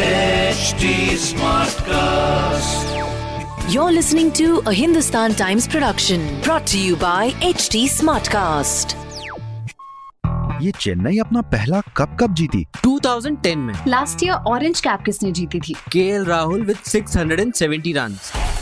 HD Smartcast. You're listening to a Hindustan Times production brought to you by HD Smartcast. ये चेन्नई अपना पहला cup कब जीती 2010 में लास्ट ईयर ऑरेंज कैप किसने जीती थी के Rahul with 670 run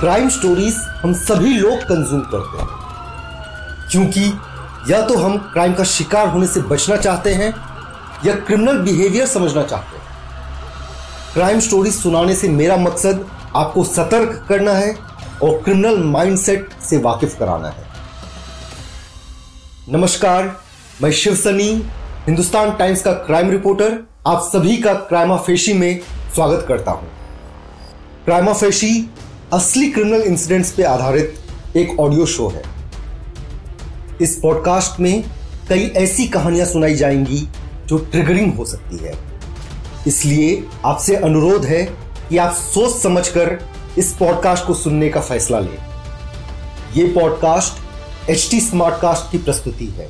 crime stories हम सभी लोग कंज्यूम करते हैं। क्योंकि या तो हम क्राइम का शिकार होने से बचना चाहते हैं, या क्रिमिनल बिहेवियर समझना चाहते हैं। क्राइम स्टोरीज सुनाने से मेरा मकसद आपको सतर्क करना है और क्रिमिनल माइंडसेट से वाकिफ कराना है। नमस्कार, मैं शिव सनी, हिंदुस्तान टाइम्स का क्राइम रिपोर्टर, आप सभी का क्राइमाफेशी में स्वागत करता हूँ। क्राइमाफेशी असली क्रिमिनल इंसिडेंट्स पे आधारित एक ऑडियो शो है। इस पॉडकास्ट में कई ऐसी कहानियाँ सुनाई जाएँगी जो ट्रिगरिंग हो सकती है। इसलिए आपसे अनुरोध है कि आप सोच समझकर इस पॉडकास्ट को सुनने का फैसला लें। ये पॉडकास्ट एच टी स्मार्टकास्ट की प्रस्तुति है,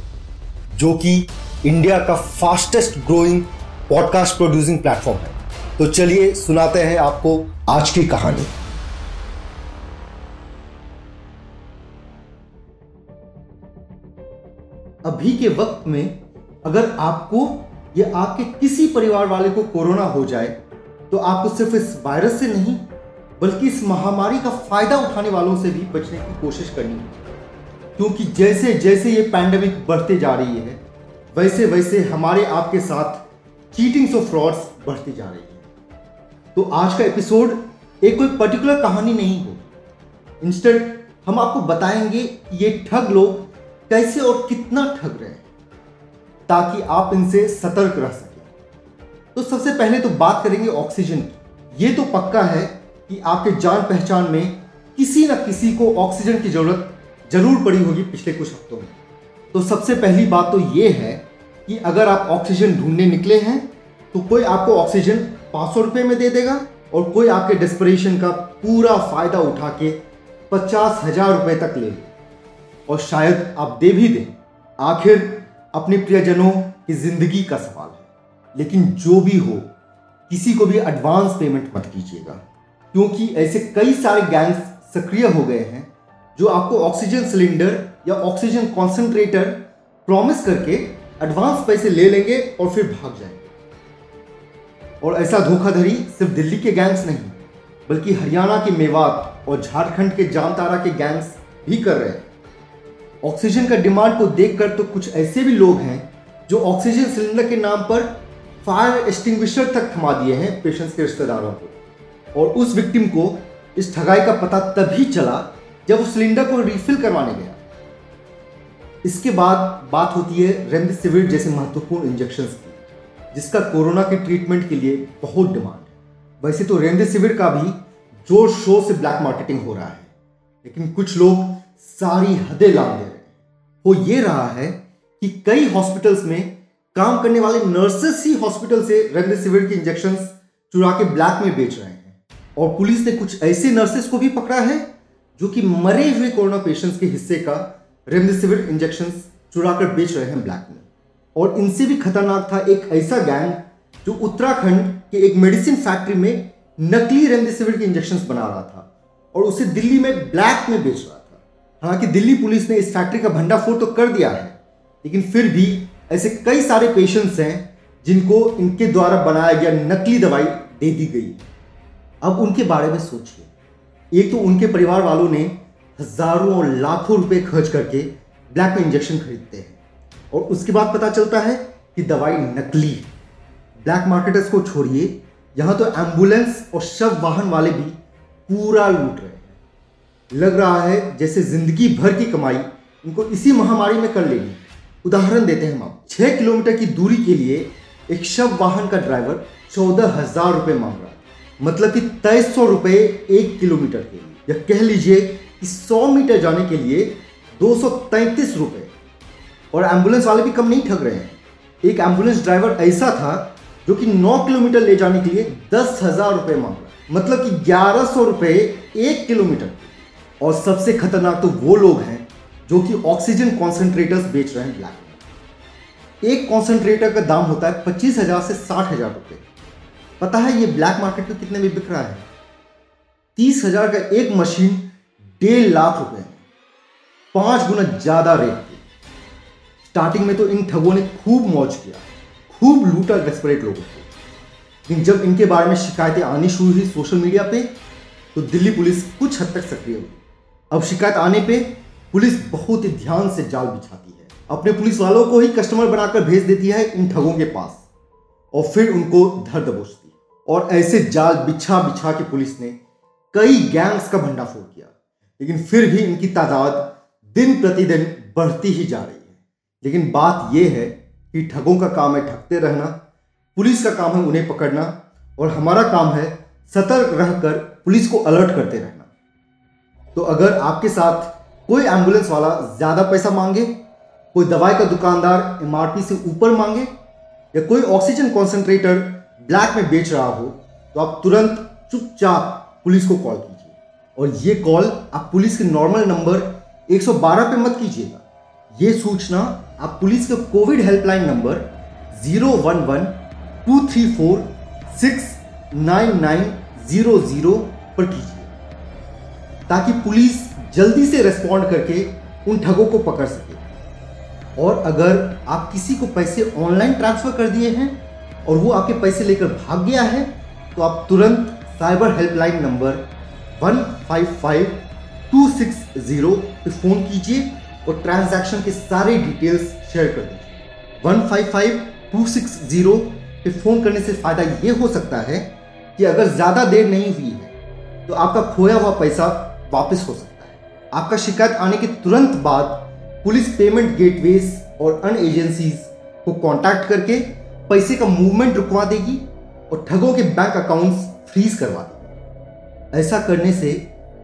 जो कि इंडिया का fastest growing podcast producing platform है। तो चलिए सुनाते हैं आपको आज की कहानी। अभी के वक्त में अगर आपको या आपके किसी परिवार वाले को कोरोना हो जाए तो आपको सिर्फ़ इस वायरस से नहीं, बल्कि इस महामारी का फ़ायदा उठाने वालों से भी बचने की कोशिश करनी है। क्योंकि जैसे जैसे ये पैंडेमिक बढ़ते जा रही है, वैसे वैसे हमारे आपके साथ चीटिंग्स और फ्रॉड्स बढ़ती जा रही है। तो आज का एपिसोड एक कोई पर्टिकुलर कहानी नहीं हो। इंस्टेंट हम आपको बताएँगे ये ठग लोग कैसे और कितना ठग रहे हैं, ताकि आप इनसे सतर्क रह सकें। तो सबसे पहले तो बात करेंगे ऑक्सीजन की। ये तो पक्का है कि आपके जान पहचान में किसी न किसी को ऑक्सीजन की ज़रूरत ज़रूर पड़ी होगी पिछले कुछ हफ्तों में। तो सबसे पहली बात तो ये है कि अगर आप ऑक्सीजन ढूँढने निकले हैं तो कोई आपको ऑक्सीजन पाँच सौ रुपये में दे देगा और कोई आपके डिस्परेशन का पूरा फ़ायदा उठा के पचास हज़ार रुपये तक ले ले और शायद आप दे भी दें। आखिर अपने प्रियजनों की ज़िंदगी का सवाल है। लेकिन जो भी हो, किसी को भी एडवांस पेमेंट मत कीजिएगा। क्योंकि ऐसे कई सारे गैंग्स सक्रिय हो गए हैं, जो आपको ऑक्सीजन सिलेंडर या ऑक्सीजन कॉन्सेंट्रेटर प्रॉमिस करके एडवांस पैसे ले लेंगे और फिर भाग जाएँगे। और ऐसा धोखाधड़ी सिर्फ़ दिल्ली के गैंग्स नहीं, बल्कि हरियाणा के मेवात और झारखंड के जामतारा के गैंग्स भी कर रहे हैं। ऑक्सीजन का डिमांड को देखकर तो कुछ ऐसे भी लोग हैं जो ऑक्सीजन सिलेंडर के नाम पर फायर एक्सटिंग्विशर तक थमा दिए हैं पेशेंट्स के रिश्तेदारों को। और उस विक्टिम को इस ठगाई का पता तभी चला जब उस सिलेंडर को रिफिल करवाने गया। इसके बाद बात होती है रेमडेसिविर जैसे महत्वपूर्ण इंजेक्शन की, जिसका कोरोना के ट्रीटमेंट के लिए बहुत डिमांड है। वैसे तो रेमडेसिविर का भी ज़ोर शोर से ब्लैक मार्केटिंग हो रहा है, लेकिन कुछ लोग सारी हदें लाभ दे रहे हो ये रहा है कि कई हॉस्पिटल्स में काम करने वाले नर्सेस ही हॉस्पिटल से रेमडेसिविर के इंजेक्शन चुरा के ब्लैक में बेच रहे हैं। और पुलिस ने कुछ ऐसे नर्सेस को भी पकड़ा है जो कि मरे हुए कोरोना पेशेंट्स के हिस्से का रेमडेसिविर इंजेक्शन चुरा कर बेच रहे हैं ब्लैक में। और इनसे भी खतरनाक था एक ऐसा गैंग जो उत्तराखंड के एक मेडिसिन फैक्ट्री में नकली रेमडेसिविर के इंजेक्शन बना रहा था और उसे दिल्ली में ब्लैक में बेच रहा हालाँकि दिल्ली पुलिस ने इस फैक्ट्री का भंडाफोड़ तो कर दिया है, लेकिन फिर भी ऐसे कई सारे पेशेंट्स हैं जिनको इनके द्वारा बनाया गया नकली दवाई दे दी गई। अब उनके बारे में सोचिए। एक तो उनके परिवार वालों ने हज़ारों और लाखों रुपए खर्च करके ब्लैक में इंजेक्शन खरीदते हैं और उसके बाद पता चलता है कि दवाई नकली ब्लैक मार्केटर्स को छोड़िए, यहाँ तो एंबुलेंस और शव वाहन वाले भी पूरा लूट रहे लग रहा है जैसे ज़िंदगी भर की कमाई उनको इसी महामारी में कर लेगी। उदाहरण देते हैं हम आप छह किलोमीटर की दूरी के लिए एक शव वाहन का ड्राइवर चौदह हज़ार रुपये मांग रहा है। मतलब कि तेईस सौ रुपये एक किलोमीटर के लिए। या कह लीजिए कि सौ मीटर जाने के लिए दो सौ तैंतीस रुपये और एंबुलेंस वाले भी कम नहीं ठग रहे हैं। एक एंबुलेंस ड्राइवर ऐसा था जो कि 9 किलोमीटर ले जाने के लिए दस हज़ार रुपये मांग रहा मतलब कि ग्यारह सौ रुपये एक किलोमीटर और सबसे खतरनाक तो वो लोग हैं जो कि ऑक्सीजन कॉन्सेंट्रेटर्स बेच रहे हैं ब्लैक एक कॉन्सेंट्रेटर का दाम होता है पच्चीस हज़ार से साठ हज़ार रुपये पता है ये ब्लैक मार्केट में कितने में बिक रहा है? तीस हज़ार का एक मशीन डेढ़ लाख रुपए। पाँच गुना ज़्यादा रेट थी स्टार्टिंग में तो इन ठगों ने खूब मौज किया, खूब लूटा डेस्परेट लोगों को। लेकिन जब इनके बारे में शिकायतें आनी शुरू हुई सोशल मीडिया पे तो दिल्ली पुलिस कुछ हद तक सक्रिय हुई। अब शिकायत आने पे पुलिस बहुत ही ध्यान से जाल बिछाती है। अपने पुलिस वालों को ही कस्टमर बनाकर भेज देती है इन ठगों के पास और फिर उनको धर दबोचती है। और ऐसे जाल बिछा बिछा के पुलिस ने कई गैंग्स का भंडाफोड़ किया। लेकिन फिर भी इनकी तादाद दिन प्रतिदिन बढ़ती ही जा रही है। लेकिन बात यह है कि ठगों का काम है ठगते रहना, पुलिस का काम है उन्हें पकड़ना और हमारा काम है सतर्क रहकर पुलिस को अलर्ट करते रहना। तो अगर आपके साथ कोई एंबुलेंस वाला ज़्यादा पैसा मांगे, कोई दवाई का दुकानदार एमआरपी से ऊपर मांगे, या कोई ऑक्सीजन कॉन्सेंट्रेटर ब्लैक में बेच रहा हो तो आप तुरंत चुपचाप पुलिस को कॉल कीजिए। और ये कॉल आप पुलिस के नॉर्मल नंबर 112 पे मत कीजिएगा। ये सूचना आप पुलिस के COVID helpline number zero one one two three four six nine nine zero zero पर कीजिए। ताकि पुलिस जल्दी से रेस्पॉन्ड करके उन ठगों को पकड़ सके। और अगर आप किसी को पैसे ऑनलाइन ट्रांसफ़र कर दिए हैं और वो आपके पैसे लेकर भाग गया है तो आप तुरंत cyber helpline number one five five two six zero पे फ़ोन कीजिए और ट्रांजैक्शन के सारे डिटेल्स शेयर कर दीजिए। One five five two six zero पे फ़ोन करने से फ़ायदा ये हो सकता है कि अगर ज़्यादा देर नहीं हुई है तो आपका खोया हुआ पैसा वापस हो सकता है। आपका शिकायत आने के तुरंत बाद पुलिस पेमेंट गेटवेज और अन्य एजेंसीज को कांटेक्ट करके पैसे का मूवमेंट रुकवा देगी और ठगों के बैंक अकाउंट्स फ्रीज करवा देगी। ऐसा करने से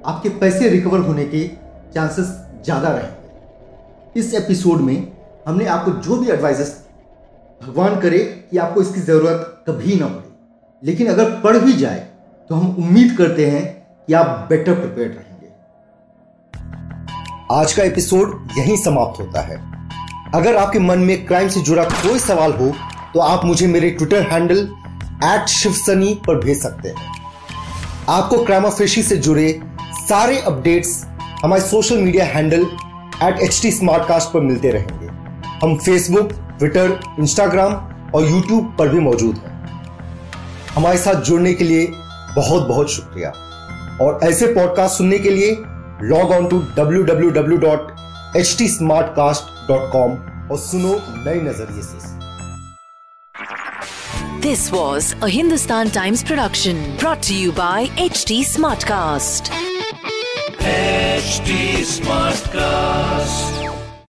आपके पैसे रिकवर होने के चांसेस ज़्यादा रहेंगे। इस एपिसोड में हमने आपको जो भी एडवाइजेस भगवान करे कि आपको इसकी ज़रूरत कभी ना पड़े। लेकिन अगर पड़ भी जाए तो हम उम्मीद करते हैं कि आप बेटर प्रिपेयर रहेंगे। आज का एपिसोड यहीं समाप्त होता है। अगर आपके मन में क्राइम से जुड़ा कोई सवाल हो तो आप मुझे मेरे ट्विटर हैंडल एट शिवसनी पर भेज सकते हैं। आपको क्राइमाफेशी से जुड़े सारे अपडेट्स हमारे social media handle at H T पर मिलते रहेंगे। हम फेसबुक ट्विटर इंस्टाग्राम और यूट्यूब पर भी मौजूद हैं। हमारे साथ जुड़ने के लिए बहुत बहुत शुक्रिया। और ऐसे पॉडकास्ट सुनने के लिए log on to W W W dot H T Smartcast dot com और सुनो नए नज़रिए से This was a Hindustan Times production brought to you by HT Smartcast. HT Smartcast.